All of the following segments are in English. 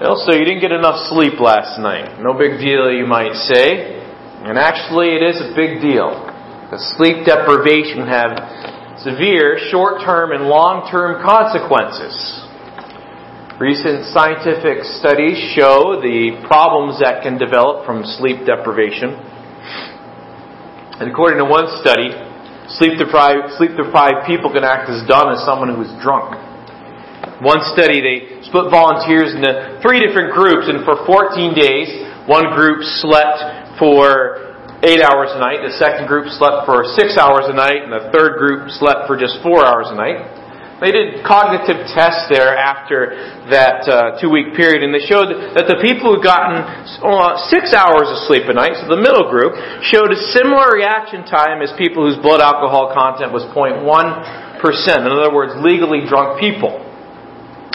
Well, so you didn't get enough sleep last night. No big deal, you might say. And actually, it is a big deal. The sleep deprivation have severe short-term and long-term consequences. Recent scientific studies show the problems that can develop from sleep deprivation. And according to one study, sleep deprived, sleep deprived people can act as dumb as someone who is drunk. One study, they split volunteers into three different groups, and for 14 days, one group slept for eight hours a night, the second group slept for six hours a night, and the third group slept for just four hours a night. They did cognitive tests there after that uh, two week period, and they showed that the people who'd gotten uh, six hours of sleep a night, so the middle group, showed a similar reaction time as people whose blood alcohol content was 0.1%. In other words, legally drunk people.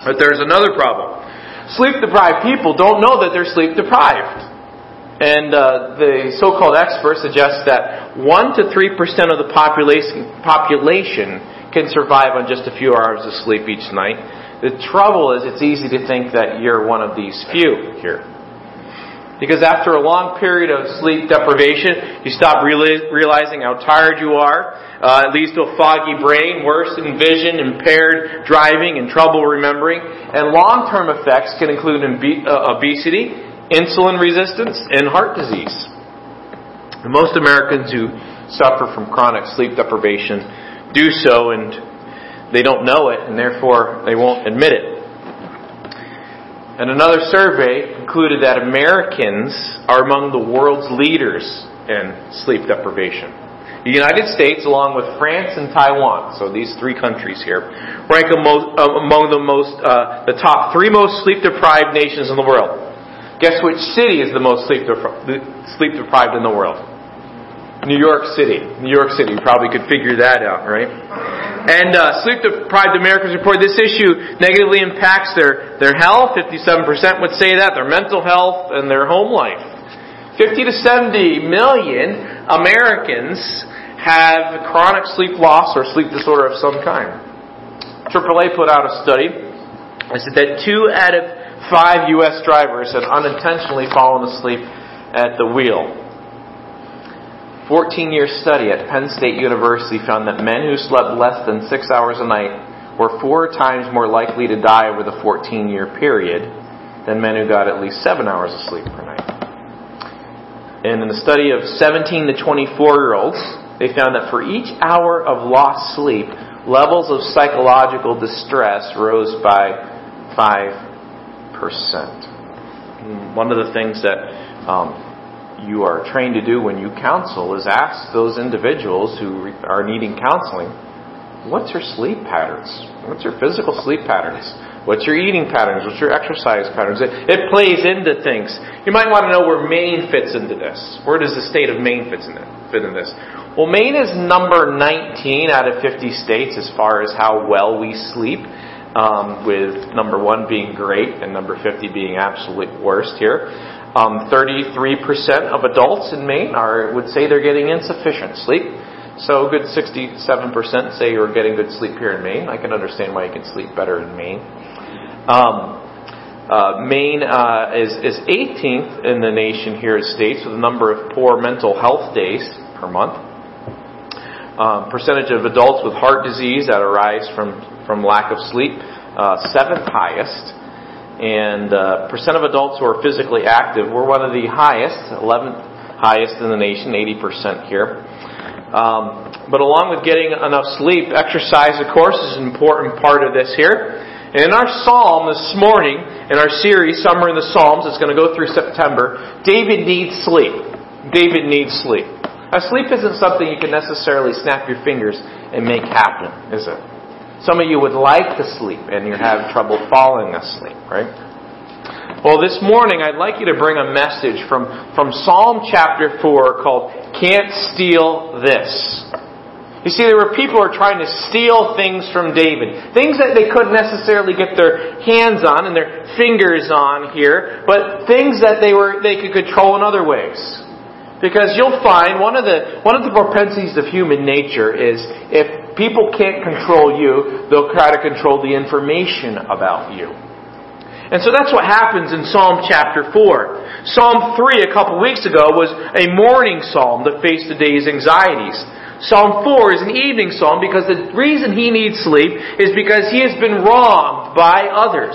But there's another problem. Sleep deprived people don't know that they're sleep deprived. And uh, the so-called experts suggest that 1 to 3% of the population can survive on just a few hours of sleep each night. The trouble is, it's easy to think that you're one of these few here. Because after a long period of sleep deprivation, you stop realizing how tired you are. Uh, it leads to a foggy brain, worsened vision, impaired driving, and trouble remembering. And long-term effects can include uh, obesity, insulin resistance, and heart disease. most Americans who suffer from chronic sleep deprivation do so and they don't know it and therefore they won't admit it. And another survey concluded that Americans are among the world's leaders in sleep deprivation. The United States, along with France and Taiwan, so these three countries here, rank among the most, uh, the top three most sleep deprived nations in the world. Guess which city is the most sleep, sleep deprived in the world? New York City. New York City. You probably could figure that out, right? And uh, sleep deprived Americans report this issue negatively impacts their, their health. 57% would say that. Their mental health and their home life. 50 to 70 million Americans have chronic sleep loss or sleep disorder of some kind. AAA put out a study. It said that two out of five U.S. drivers had unintentionally fallen asleep at the wheel. 14 year study at Penn State University found that men who slept less than six hours a night were four times more likely to die over the 14 year period than men who got at least seven hours of sleep per night. And in the study of 17 to 24 year olds, they found that for each hour of lost sleep, levels of psychological distress rose by 5%. One of the things that um, you are trained to do when you counsel is ask those individuals who are needing counseling, what's your sleep patterns? What's your physical sleep patterns? What's your eating patterns? What's your exercise patterns? It, it plays into things. You might want to know where Maine fits into this. Where does the state of Maine fits in it, fit in this? Well, Maine is number 19 out of 50 states as far as how well we sleep. Um, with number one being great and number 50 being absolute worst here. Um, 33% of adults in Maine are would say they're getting insufficient sleep. So a good 67% say you're getting good sleep here in Maine. I can understand why you can sleep better in Maine. Um, uh, Maine uh, is, is 18th in the nation here in states with a number of poor mental health days per month. Um, percentage of adults with heart disease that arise from, from lack of sleep, uh, seventh highest and uh, percent of adults who are physically active, we're one of the highest, 11th highest in the nation, 80% here. Um, but along with getting enough sleep, exercise, of course, is an important part of this here. And in our psalm this morning, in our series, Summer in the Psalms, it's going to go through September, David needs sleep. David needs sleep. Now, sleep isn't something you can necessarily snap your fingers and make happen, is it? Some of you would like to sleep and you're having trouble falling asleep, right? Well, this morning I'd like you to bring a message from, from Psalm chapter 4 called Can't Steal This. You see, there were people who were trying to steal things from David. Things that they couldn't necessarily get their hands on and their fingers on here, but things that they were they could control in other ways. Because you'll find one of the one of the propensities of human nature is if people can't control you, they'll try to control the information about you. And so that's what happens in Psalm chapter 4. Psalm 3 a couple weeks ago was a morning psalm that faced the day's anxieties. Psalm 4 is an evening psalm because the reason he needs sleep is because he has been wronged by others.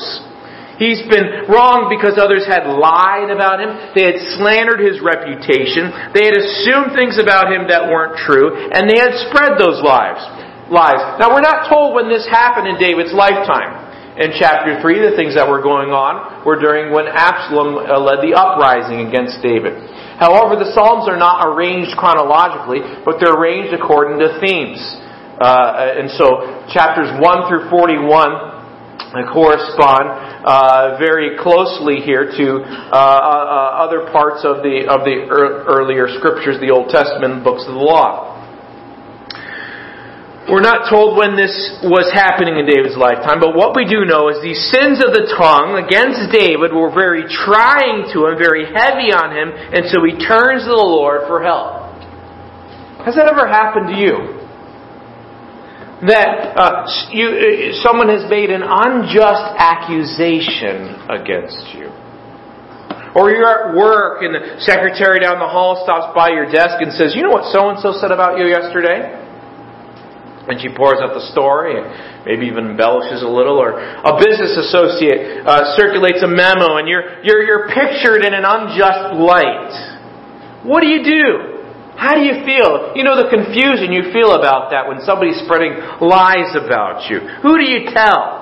He's been wronged because others had lied about him. They had slandered his reputation. They had assumed things about him that weren't true, and they had spread those lies. Lies. Now we're not told when this happened in David's lifetime in chapter 3, the things that were going on were during when Absalom uh, led the uprising against David. However, the Psalms are not arranged chronologically, but they're arranged according to themes. Uh, and so, chapters 1 through 41 correspond uh, very closely here to uh, uh, other parts of the of the earlier scriptures, the Old Testament books of the law. We're not told when this was happening in David's lifetime, but what we do know is these sins of the tongue against David were very trying to him, very heavy on him, and so he turns to the Lord for help. Has that ever happened to you? That uh, you, uh, someone has made an unjust accusation against you. Or you're at work and the secretary down the hall stops by your desk and says, You know what so and so said about you yesterday? And she pours out the story and maybe even embellishes a little or a business associate uh, circulates a memo and you're, you're, you're pictured in an unjust light what do you do how do you feel you know the confusion you feel about that when somebody's spreading lies about you who do you tell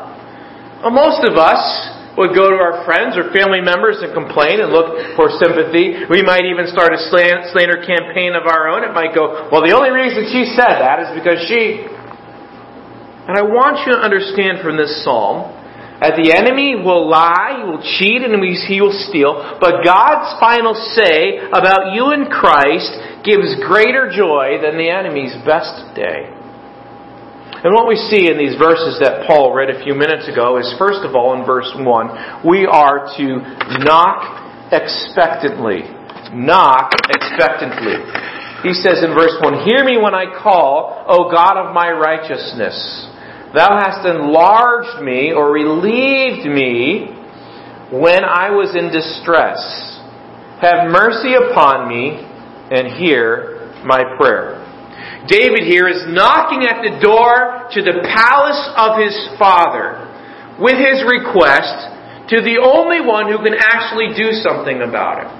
well, most of us would go to our friends or family members and complain and look for sympathy. We might even start a slander campaign of our own. It might go, well, the only reason she said that is because she. And I want you to understand from this psalm that the enemy will lie, he will cheat, and he will steal, but God's final say about you in Christ gives greater joy than the enemy's best day. And what we see in these verses that Paul read a few minutes ago is, first of all, in verse 1, we are to knock expectantly. Knock expectantly. He says in verse 1, Hear me when I call, O God of my righteousness. Thou hast enlarged me or relieved me when I was in distress. Have mercy upon me and hear my prayer. David here is knocking at the door to the palace of his father with his request to the only one who can actually do something about it.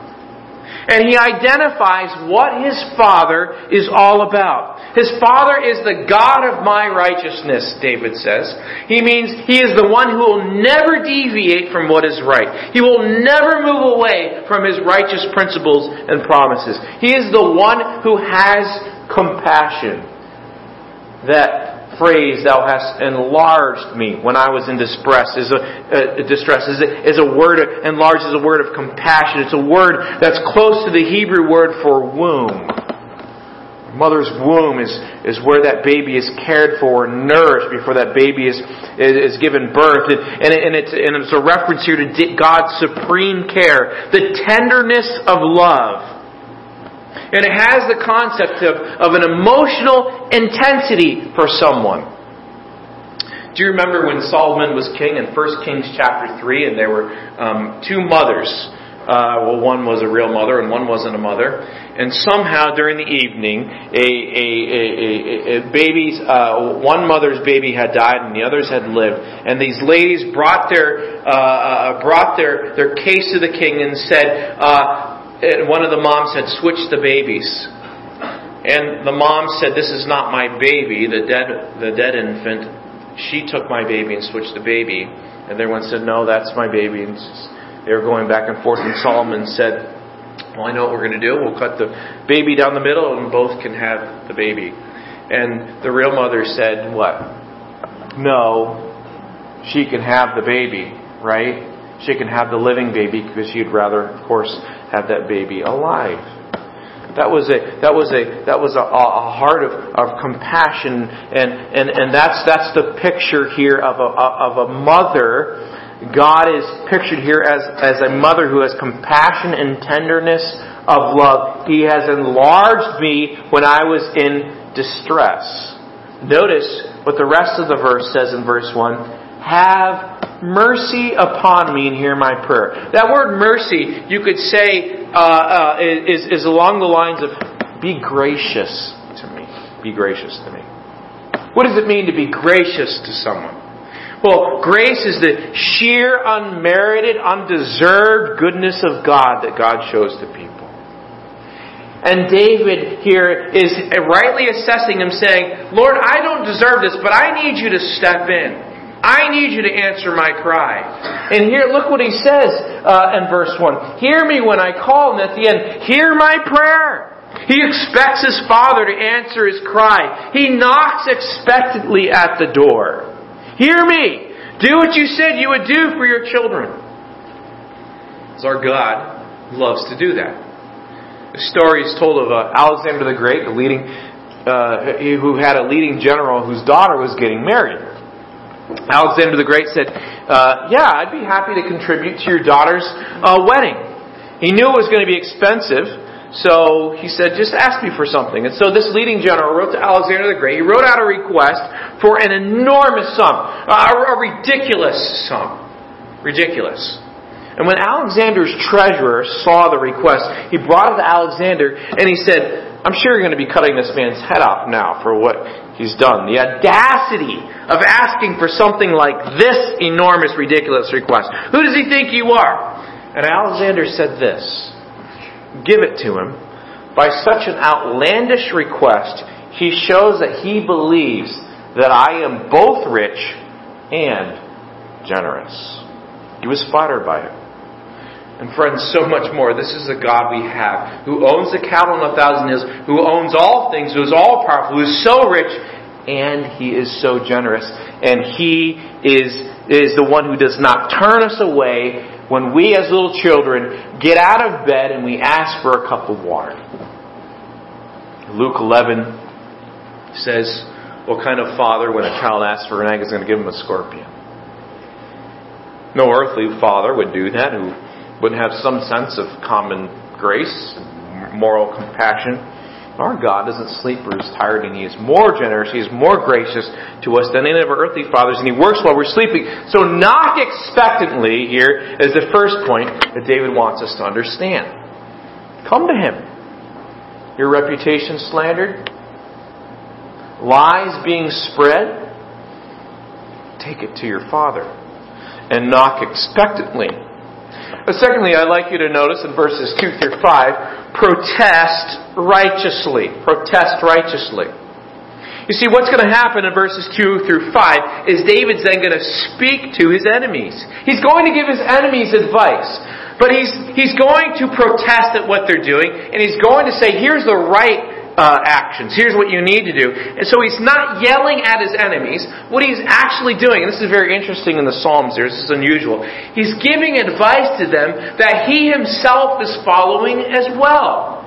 And he identifies what his father is all about. His father is the God of my righteousness, David says. He means he is the one who will never deviate from what is right. He will never move away from his righteous principles and promises. He is the one who has compassion. That phrase, thou hast enlarged me when I was in distress, is a, uh, distress, is a, is a word, enlarged is a word of compassion. It's a word that's close to the Hebrew word for womb. Mother's womb is, is where that baby is cared for and nourished before that baby is, is, is given birth. And, and, and, it's, and it's a reference here to God's supreme care, the tenderness of love and it has the concept of, of an emotional intensity for someone. Do you remember when Solomon was king in 1 Kings chapter 3 and there were um, two mothers? Uh, well, one was a real mother and one wasn't a mother. And somehow during the evening, a, a, a, a baby's, uh, one mother's baby had died and the others had lived. And these ladies brought their, uh, uh brought their, their case to the king and said, uh, Uh, one of the moms had switched the babies. And the mom said, This is not my baby, the dead, the dead infant. She took my baby and switched the baby. And everyone said, No, that's my baby. And they were going back and forth. And Solomon said, Well, I know what we're going to do. We'll cut the baby down the middle and both can have the baby. And the real mother said, What? No, she can have the baby, right? She can have the living baby because she'd rather, of course, have that baby alive. That was a that was a that was a, a heart of, of compassion, and, and, and that's that's the picture here of a of a mother. God is pictured here as as a mother who has compassion and tenderness of love. He has enlarged me when I was in distress. Notice what the rest of the verse says in verse one: Have mercy upon me and hear my prayer. That word mercy, you could say, uh, uh, is, is along the lines of be gracious to me. Be gracious to me. What does it mean to be gracious to someone? Well, grace is the sheer, unmerited, undeserved goodness of God that God shows to people. And David here is rightly assessing him, saying, Lord, I don't deserve this, but I need you to step in. I need you to answer my cry. And here, look what he says uh, in verse 1. Hear me when I call, and at the end, hear my prayer. He expects his father to answer his cry. He knocks expectantly at the door. Hear me. Do what you said you would do for your children. As our God loves to do that. The story is told of uh, Alexander the Great, the leading, uh, who had a leading general whose daughter was getting married. Alexander the Great said, uh, "Yeah, I'd be happy to contribute to your daughter's uh, wedding." He knew it was going to be expensive, so he said, "Just ask me for something." And so this leading general wrote to Alexander the Great. He wrote out a request for an enormous sum, a, a ridiculous sum, ridiculous. And when Alexander's treasurer saw the request, he brought it to Alexander and he said, I'm sure you're going to be cutting this man's head off now for what he's done. The audacity of asking for something like this enormous, ridiculous request. Who does he think you are? And Alexander said this Give it to him. By such an outlandish request, he shows that he believes that I am both rich and generous. He was flattered by it. And friends, so much more. This is the God we have, who owns the cattle on a thousand hills, who owns all things, who is all powerful, who is so rich, and he is so generous. And he is, is the one who does not turn us away when we as little children get out of bed and we ask for a cup of water. Luke 11 says, what kind of father, when a child asks for an egg, is going to give him a scorpion? No earthly father would do that who wouldn't have some sense of common grace, moral compassion. Our God doesn't sleep or is tired, and He is more generous, He is more gracious to us than any of our earthly fathers, and He works while we're sleeping. So knock expectantly here is the first point that David wants us to understand. Come to Him. Your reputation slandered, lies being spread, take it to your Father. And knock expectantly but secondly, I'd like you to notice in verses 2 through 5, protest righteously. Protest righteously. You see, what's going to happen in verses 2 through 5 is David's then going to speak to his enemies. He's going to give his enemies advice. But he's, he's going to protest at what they're doing, and he's going to say, here's the right uh, actions. Here's what you need to do. And so he's not yelling at his enemies. What he's actually doing, and this is very interesting in the Psalms here, this is unusual, he's giving advice to them that he himself is following as well.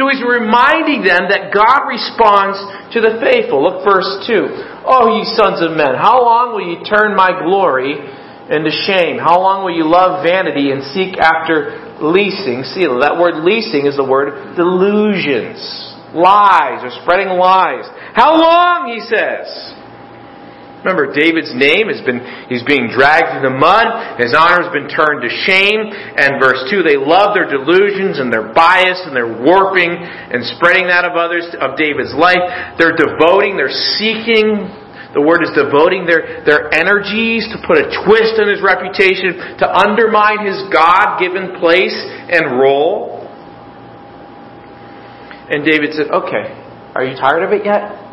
So he's reminding them that God responds to the faithful. Look verse 2. Oh, ye sons of men, how long will you turn my glory into shame? How long will you love vanity and seek after leasing? See, that word leasing is the word delusions lies or spreading lies. How long, he says. Remember, David's name has been, he's being dragged through the mud. His honor has been turned to shame. And verse 2, they love their delusions and their bias and their warping and spreading that of others, of David's life. They're devoting, they're seeking, the word is devoting their, their energies to put a twist on his reputation, to undermine his God given place and role. And David said, Okay, are you tired of it yet?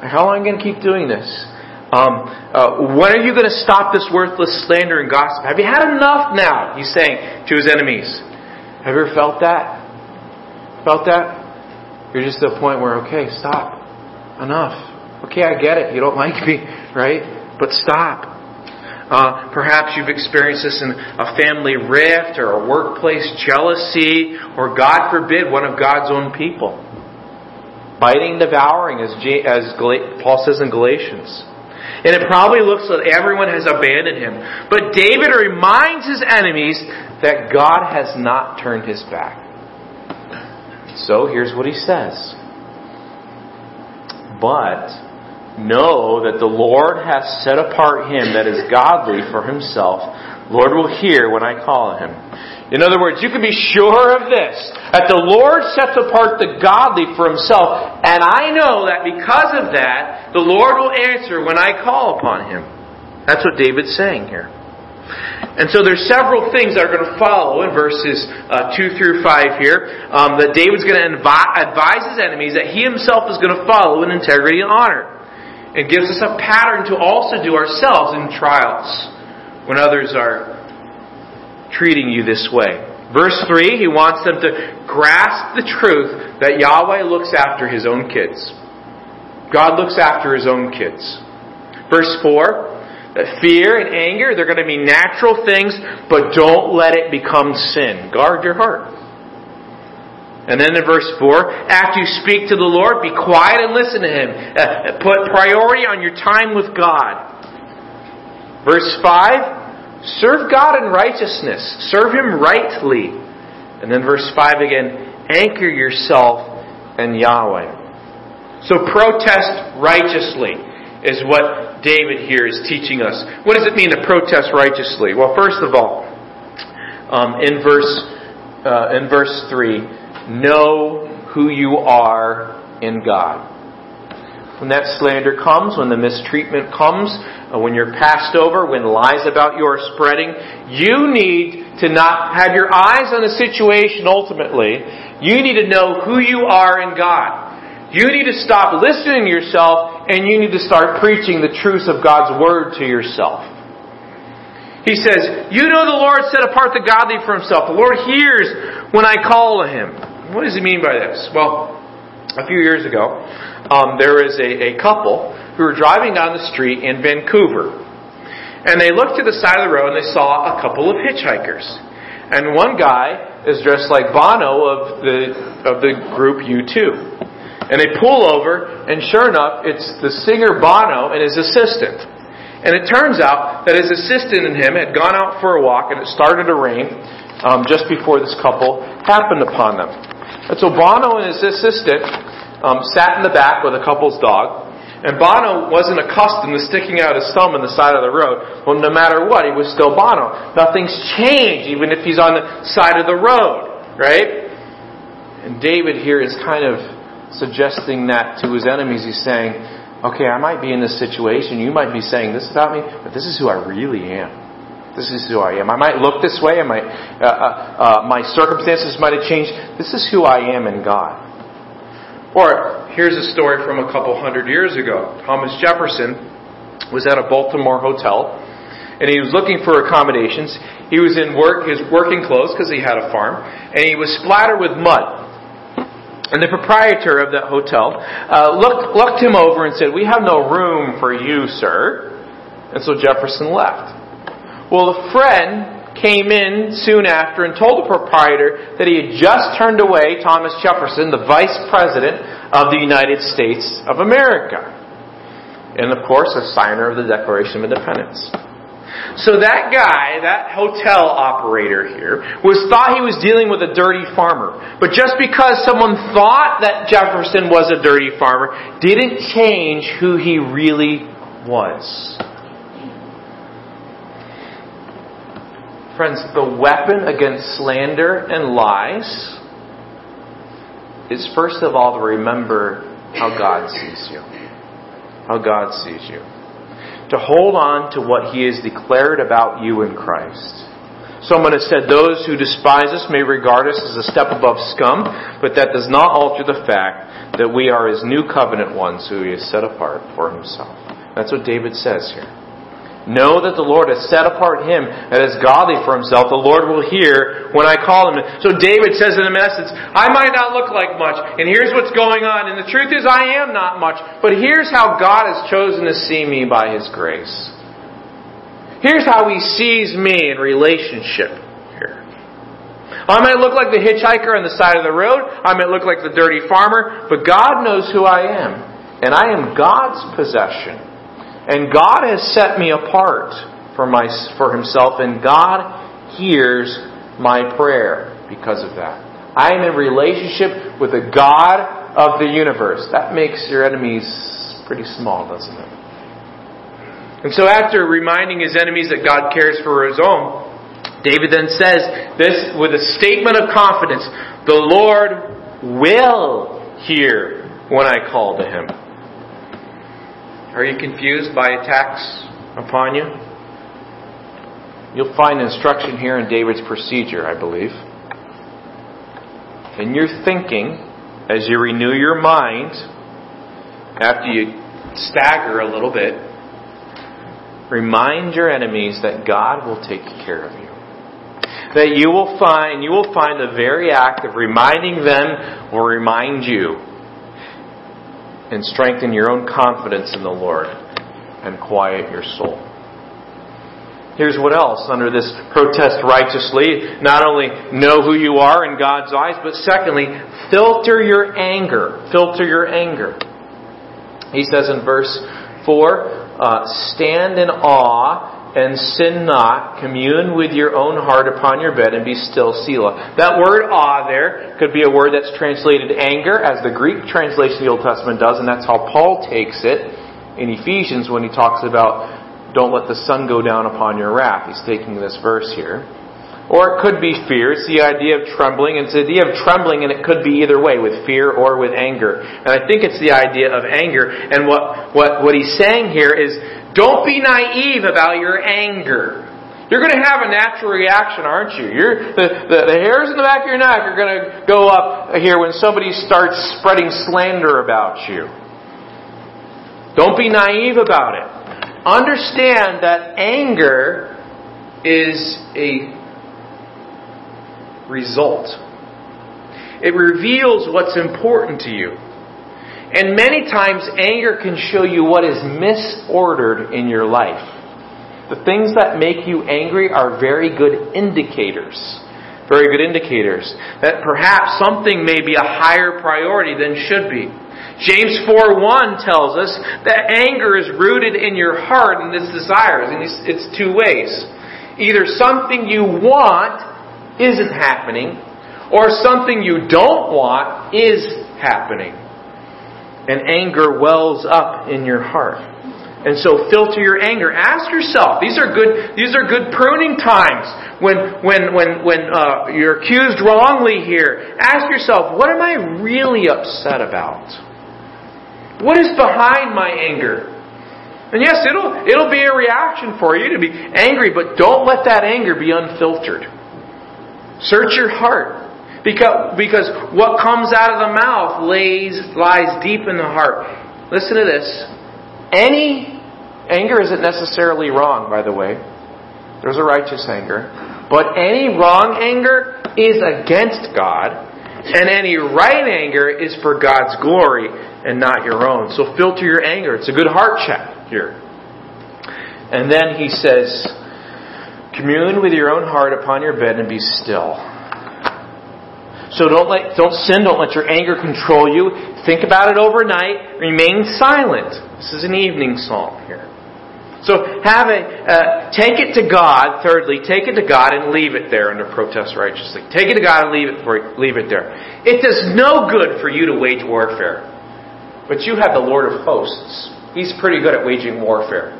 How long are you going to keep doing this? Um, uh, when are you going to stop this worthless slander and gossip? Have you had enough now? He's saying to his enemies. Have you ever felt that? Felt that? You're just at the point where, okay, stop. Enough. Okay, I get it. You don't like me, right? But stop. Uh, perhaps you've experienced this in a family rift or a workplace jealousy or, God forbid, one of God's own people. Biting, devouring, as, G- as Gal- Paul says in Galatians. And it probably looks like everyone has abandoned him. But David reminds his enemies that God has not turned his back. So here's what he says. But Know that the Lord hath set apart him that is godly for himself. Lord will hear when I call him. In other words, you can be sure of this, that the Lord sets apart the godly for himself, and I know that because of that, the Lord will answer when I call upon him. That's what David's saying here. And so there's several things that are going to follow in verses uh, 2 through 5 here um, that David's going to advise his enemies that he himself is going to follow in integrity and honor. It gives us a pattern to also do ourselves in trials when others are treating you this way. Verse 3, he wants them to grasp the truth that Yahweh looks after his own kids. God looks after his own kids. Verse 4, that fear and anger, they're going to be natural things, but don't let it become sin. Guard your heart. And then in verse 4, after you speak to the Lord, be quiet and listen to Him. Uh, put priority on your time with God. Verse 5, Serve God in righteousness. Serve Him rightly. And then verse 5 again, anchor yourself in Yahweh. So protest righteously is what David here is teaching us. What does it mean to protest righteously? Well, first of all, um, in verse uh, in verse three, know who you are in God. When that slander comes, when the mistreatment comes, uh, when you're passed over, when lies about you are spreading, you need to not have your eyes on the situation ultimately. You need to know who you are in God. You need to stop listening to yourself and you need to start preaching the truth of God's Word to yourself. He says, You know the Lord set apart the godly for himself. The Lord hears when I call to him. What does he mean by this? Well, a few years ago, um, there was a, a couple who were driving down the street in Vancouver. And they looked to the side of the road and they saw a couple of hitchhikers. And one guy is dressed like Bono of the, of the group U2. And they pull over, and sure enough, it's the singer Bono and his assistant. And it turns out that his assistant and him had gone out for a walk, and it started to rain um, just before this couple happened upon them. And so Bono and his assistant um, sat in the back with a couple's dog. And Bono wasn't accustomed to sticking out his thumb on the side of the road. Well, no matter what, he was still Bono. Nothing's changed, even if he's on the side of the road, right? And David here is kind of suggesting that to his enemies. He's saying, okay, I might be in this situation. You might be saying this about me, but this is who I really am. This is who I am. I might look this way. I might, uh, uh, uh, my circumstances might have changed. This is who I am in God. Or here's a story from a couple hundred years ago. Thomas Jefferson was at a Baltimore hotel and he was looking for accommodations. He was in work, his working clothes because he had a farm, and he was splattered with mud. And the proprietor of that hotel uh, looked, looked him over and said, We have no room for you, sir. And so Jefferson left. Well, a friend came in soon after and told the proprietor that he had just turned away Thomas Jefferson, the vice president of the United States of America. And of course, a signer of the Declaration of Independence. So that guy, that hotel operator here, was thought he was dealing with a dirty farmer. But just because someone thought that Jefferson was a dirty farmer didn't change who he really was. Friends, the weapon against slander and lies is first of all to remember how God sees you. How God sees you. To hold on to what He has declared about you in Christ. Someone has said, Those who despise us may regard us as a step above scum, but that does not alter the fact that we are His new covenant ones who He has set apart for Himself. That's what David says here. Know that the Lord has set apart him that is godly for himself. The Lord will hear when I call him. So David says in the message, I might not look like much, and here's what's going on. And the truth is I am not much, but here's how God has chosen to see me by his grace. Here's how he sees me in relationship here. I might look like the hitchhiker on the side of the road. I might look like the dirty farmer, but God knows who I am. And I am God's possession. And God has set me apart for, my, for Himself, and God hears my prayer because of that. I am in relationship with the God of the universe. That makes your enemies pretty small, doesn't it? And so after reminding his enemies that God cares for his own, David then says this with a statement of confidence The Lord will hear when I call to him. Are you confused by attacks upon you? You'll find instruction here in David's procedure, I believe. In your thinking, as you renew your mind, after you stagger a little bit, remind your enemies that God will take care of you. That you will find, you will find the very act of reminding them will remind you and strengthen your own confidence in the Lord and quiet your soul. Here's what else under this protest righteously. Not only know who you are in God's eyes, but secondly, filter your anger. Filter your anger. He says in verse 4, uh, stand in awe and sin not. Commune with your own heart upon your bed and be still, Selah. That word awe there could be a word that's translated anger, as the Greek translation of the Old Testament does, and that's how Paul takes it in Ephesians when he talks about don't let the sun go down upon your wrath. He's taking this verse here. Or it could be fear. It's the idea of trembling. It's the idea of trembling, and it could be either way, with fear or with anger. And I think it's the idea of anger. And what, what, what he's saying here is, don't be naive about your anger. You're going to have a natural reaction, aren't you? You're, the, the, the hairs in the back of your neck are going to go up here when somebody starts spreading slander about you. Don't be naive about it. Understand that anger is a result. It reveals what's important to you. And many times, anger can show you what is misordered in your life. The things that make you angry are very good indicators. Very good indicators that perhaps something may be a higher priority than should be. James 4:1 tells us that anger is rooted in your heart and its desires, and it's two ways. Either something you want isn't happening, or something you don't want is happening. And anger wells up in your heart. And so filter your anger. Ask yourself. These are good. These are good pruning times when when when when uh, you're accused wrongly here. Ask yourself, what am I really upset about? What is behind my anger? And yes, it'll it'll be a reaction for you to be angry, but don't let that anger be unfiltered. Search your heart. Because, because what comes out of the mouth lays, lies deep in the heart. Listen to this. Any anger isn't necessarily wrong, by the way. There's a righteous anger. But any wrong anger is against God, and any right anger is for God's glory and not your own. So filter your anger. It's a good heart check here. And then he says, Commune with your own heart upon your bed and be still. So don't let, don't sin, don't let your anger control you. Think about it overnight. Remain silent. This is an evening psalm here. So have a, uh, take it to God, thirdly, take it to God and leave it there under protest righteously. Take it to God and leave it, for, leave it there. It does no good for you to wage warfare. But you have the Lord of hosts. He's pretty good at waging warfare.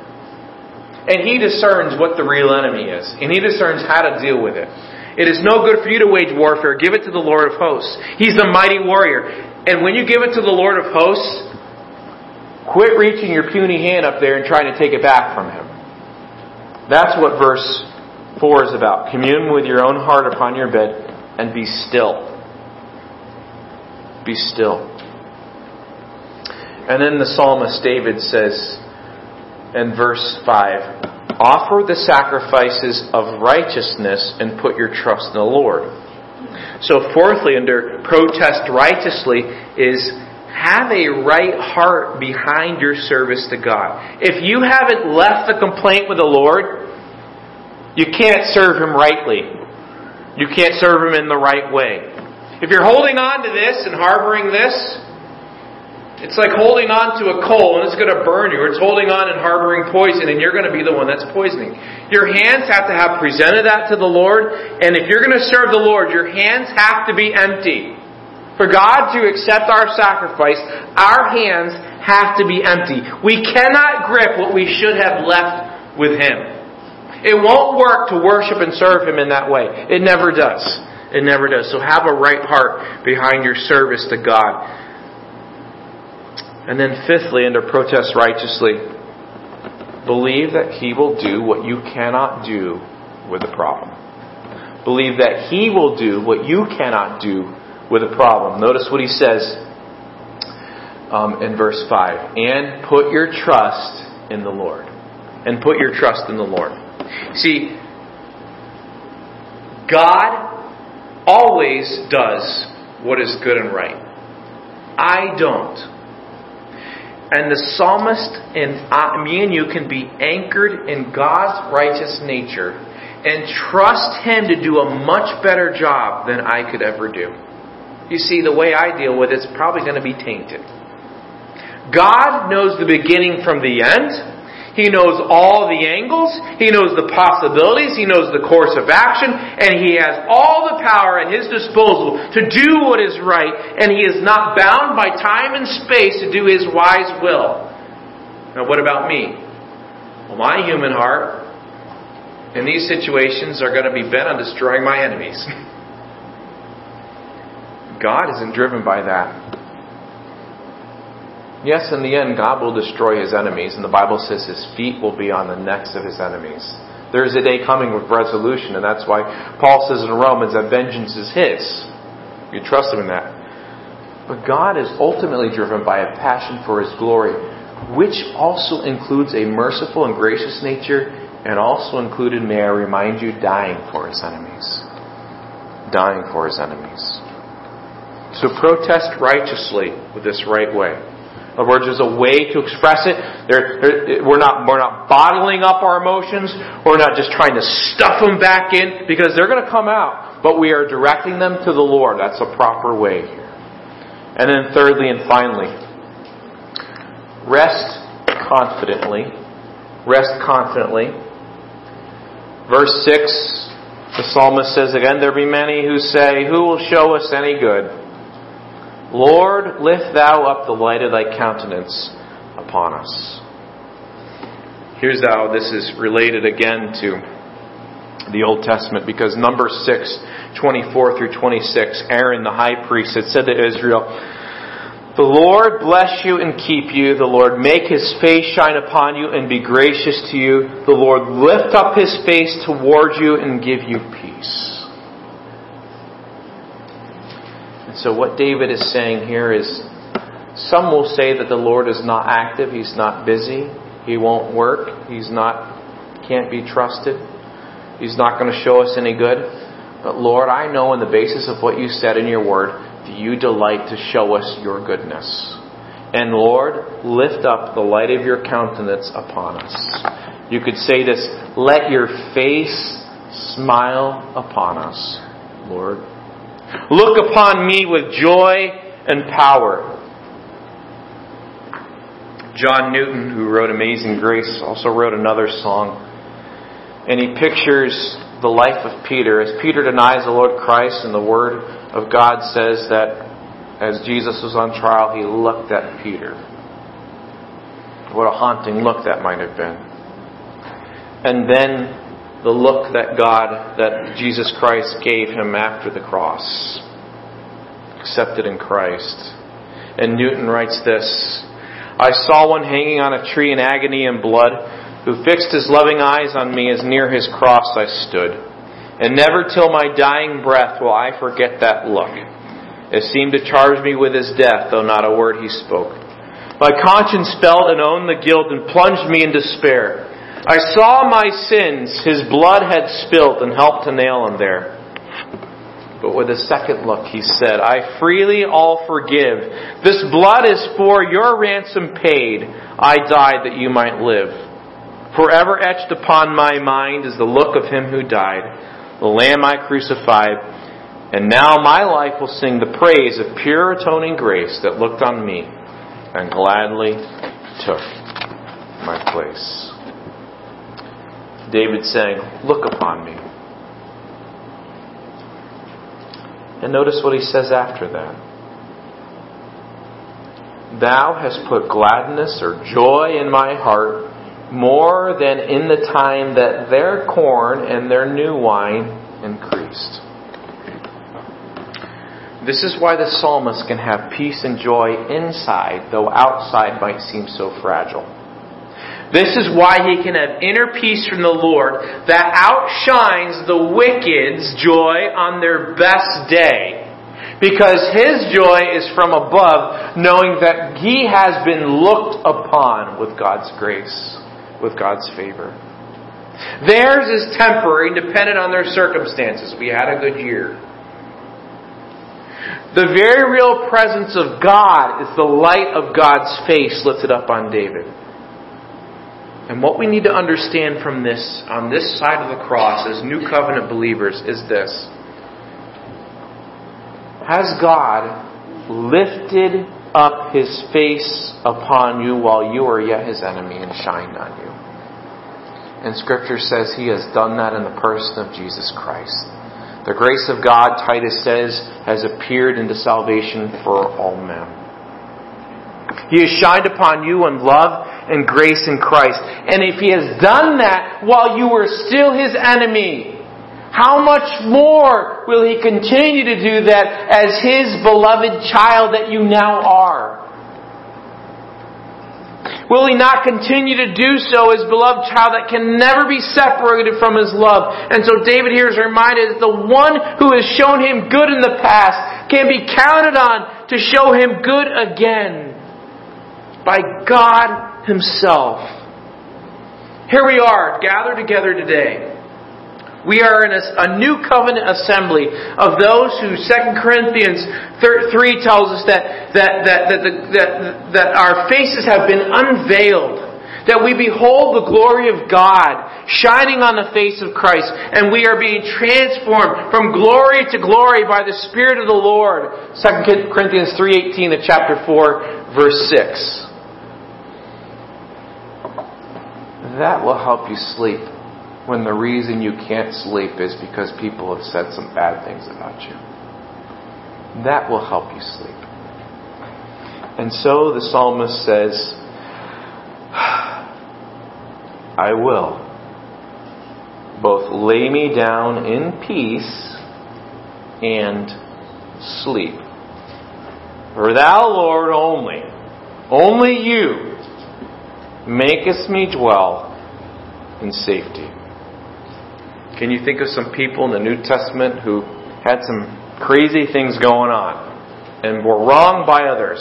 And he discerns what the real enemy is. And he discerns how to deal with it. It is no good for you to wage warfare. Give it to the Lord of hosts. He's the mighty warrior. And when you give it to the Lord of hosts, quit reaching your puny hand up there and trying to take it back from him. That's what verse 4 is about. Commune with your own heart upon your bed and be still. Be still. And then the psalmist David says, and verse 5 Offer the sacrifices of righteousness and put your trust in the Lord. So, fourthly, under protest righteously, is have a right heart behind your service to God. If you haven't left the complaint with the Lord, you can't serve Him rightly. You can't serve Him in the right way. If you're holding on to this and harboring this, it's like holding on to a coal and it's going to burn you. It's holding on and harboring poison and you're going to be the one that's poisoning. Your hands have to have presented that to the Lord. And if you're going to serve the Lord, your hands have to be empty. For God to accept our sacrifice, our hands have to be empty. We cannot grip what we should have left with Him. It won't work to worship and serve Him in that way. It never does. It never does. So have a right heart behind your service to God. And then fifthly, and to protest righteously, believe that He will do what you cannot do with a problem. Believe that He will do what you cannot do with a problem. Notice what He says um, in verse 5 and put your trust in the Lord. And put your trust in the Lord. See, God always does what is good and right. I don't. And the psalmist and I, me and you can be anchored in God's righteous nature and trust Him to do a much better job than I could ever do. You see, the way I deal with it's probably going to be tainted. God knows the beginning from the end. He knows all the angles. He knows the possibilities. He knows the course of action. And He has all the power at His disposal to do what is right. And He is not bound by time and space to do His wise will. Now, what about me? Well, my human heart in these situations are going to be bent on destroying my enemies. God isn't driven by that. Yes, in the end, God will destroy his enemies, and the Bible says his feet will be on the necks of his enemies. There is a day coming with resolution, and that's why Paul says in Romans that vengeance is his. You trust him in that. But God is ultimately driven by a passion for his glory, which also includes a merciful and gracious nature, and also included, may I remind you, dying for his enemies. Dying for his enemies. So protest righteously with this right way. Other words, there's a way to express it. We're, not, we're not bottling up our emotions. We're not just trying to stuff them back in because they're going to come out. But we are directing them to the Lord. That's a proper way. And then thirdly and finally, rest confidently. Rest confidently. Verse 6, the psalmist says again, There be many who say, Who will show us any good? Lord, lift thou up the light of thy countenance upon us. Here's how this is related again to the Old Testament because number 6, 24 through 26, Aaron the high priest had said to Israel, The Lord bless you and keep you. The Lord make his face shine upon you and be gracious to you. The Lord lift up his face toward you and give you peace. So what David is saying here is some will say that the Lord is not active, he's not busy, he won't work, he's not can't be trusted. He's not going to show us any good. But Lord, I know on the basis of what you said in your word that you delight to show us your goodness. And Lord, lift up the light of your countenance upon us. You could say this, let your face smile upon us, Lord. Look upon me with joy and power. John Newton, who wrote Amazing Grace, also wrote another song. And he pictures the life of Peter as Peter denies the Lord Christ, and the Word of God says that as Jesus was on trial, he looked at Peter. What a haunting look that might have been. And then the look that God, that Jesus Christ gave him after the cross. Accepted in Christ. And Newton writes this I saw one hanging on a tree in agony and blood, who fixed his loving eyes on me as near his cross I stood. And never till my dying breath will I forget that look. It seemed to charge me with his death, though not a word he spoke. My conscience felt and owned the guilt and plunged me in despair. I saw my sins his blood had spilt and helped to nail him there. But with a second look, he said, I freely all forgive. This blood is for your ransom paid. I died that you might live. Forever etched upon my mind is the look of him who died, the Lamb I crucified. And now my life will sing the praise of pure atoning grace that looked on me and gladly took my place. David saying, Look upon me. And notice what he says after that. Thou hast put gladness or joy in my heart more than in the time that their corn and their new wine increased. This is why the psalmist can have peace and joy inside, though outside might seem so fragile. This is why he can have inner peace from the Lord that outshines the wicked's joy on their best day. Because his joy is from above, knowing that he has been looked upon with God's grace, with God's favor. Theirs is temporary, dependent on their circumstances. We had a good year. The very real presence of God is the light of God's face lifted up on David. And what we need to understand from this, on this side of the cross, as new covenant believers, is this. Has God lifted up his face upon you while you are yet his enemy and shined on you? And Scripture says he has done that in the person of Jesus Christ. The grace of God, Titus says, has appeared into salvation for all men. He has shined upon you in love and grace in Christ. And if He has done that while you were still His enemy, how much more will He continue to do that as His beloved child that you now are? Will he not continue to do so as beloved child that can never be separated from his love? And so David here is reminded that the one who has shown him good in the past can be counted on to show him good again by God himself. Here we are, gathered together today we are in a, a, new covenant assembly of those who 2 Corinthians 3 tells us that, that, that, that, that, that our faces have been unveiled. That we behold the glory of God shining on the face of Christ, and we are being transformed from glory to glory by the Spirit of the Lord. 2 Corinthians 3.18 of chapter 4, verse 6. That will help you sleep when the reason you can't sleep is because people have said some bad things about you. That will help you sleep. And so the psalmist says, I will both lay me down in peace and sleep. For thou, Lord, only, only you, makest me dwell in safety. Can you think of some people in the New Testament who had some crazy things going on and were wronged by others?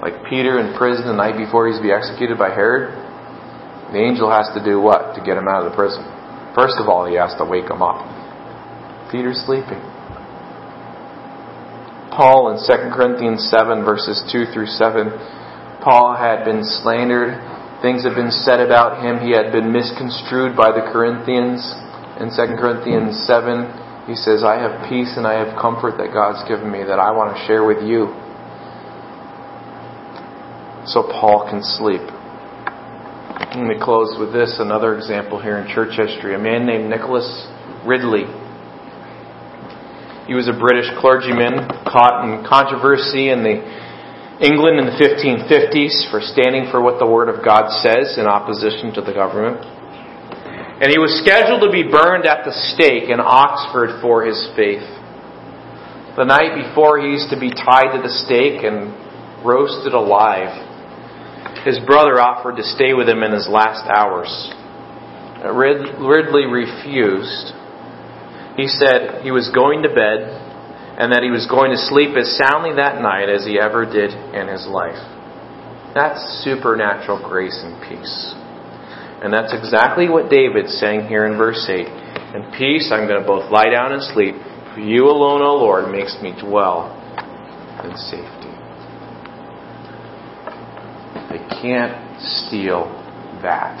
Like Peter in prison the night before he's to be executed by Herod. The angel has to do what to get him out of the prison? First of all, he has to wake him up. Peter's sleeping. Paul in 2 Corinthians 7, verses 2 through 7, Paul had been slandered Things have been said about him. He had been misconstrued by the Corinthians. In 2 Corinthians 7, he says, I have peace and I have comfort that God's given me that I want to share with you. So Paul can sleep. Let me close with this another example here in church history. A man named Nicholas Ridley. He was a British clergyman caught in controversy in the England in the 1550s for standing for what the Word of God says in opposition to the government. And he was scheduled to be burned at the stake in Oxford for his faith. The night before he used to be tied to the stake and roasted alive, his brother offered to stay with him in his last hours. Ridley refused. He said he was going to bed and that he was going to sleep as soundly that night as he ever did in his life. That's supernatural grace and peace. And that's exactly what David's saying here in verse 8. In peace I'm going to both lie down and sleep, for you alone, O Lord, makes me dwell in safety. They can't steal that.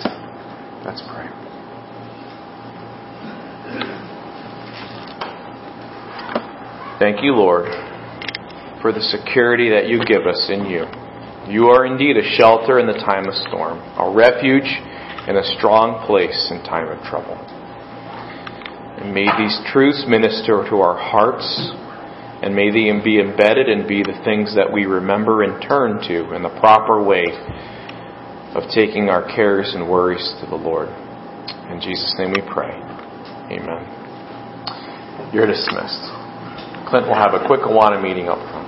Let's pray. Thank you, Lord, for the security that you give us in you. You are indeed a shelter in the time of storm, a refuge and a strong place in time of trouble. And may these truths minister to our hearts And may they be embedded and be the things that we remember and turn to in the proper way of taking our cares and worries to the Lord. In Jesus' name we pray. Amen. You're dismissed. Clint will have a quick Awana meeting up front.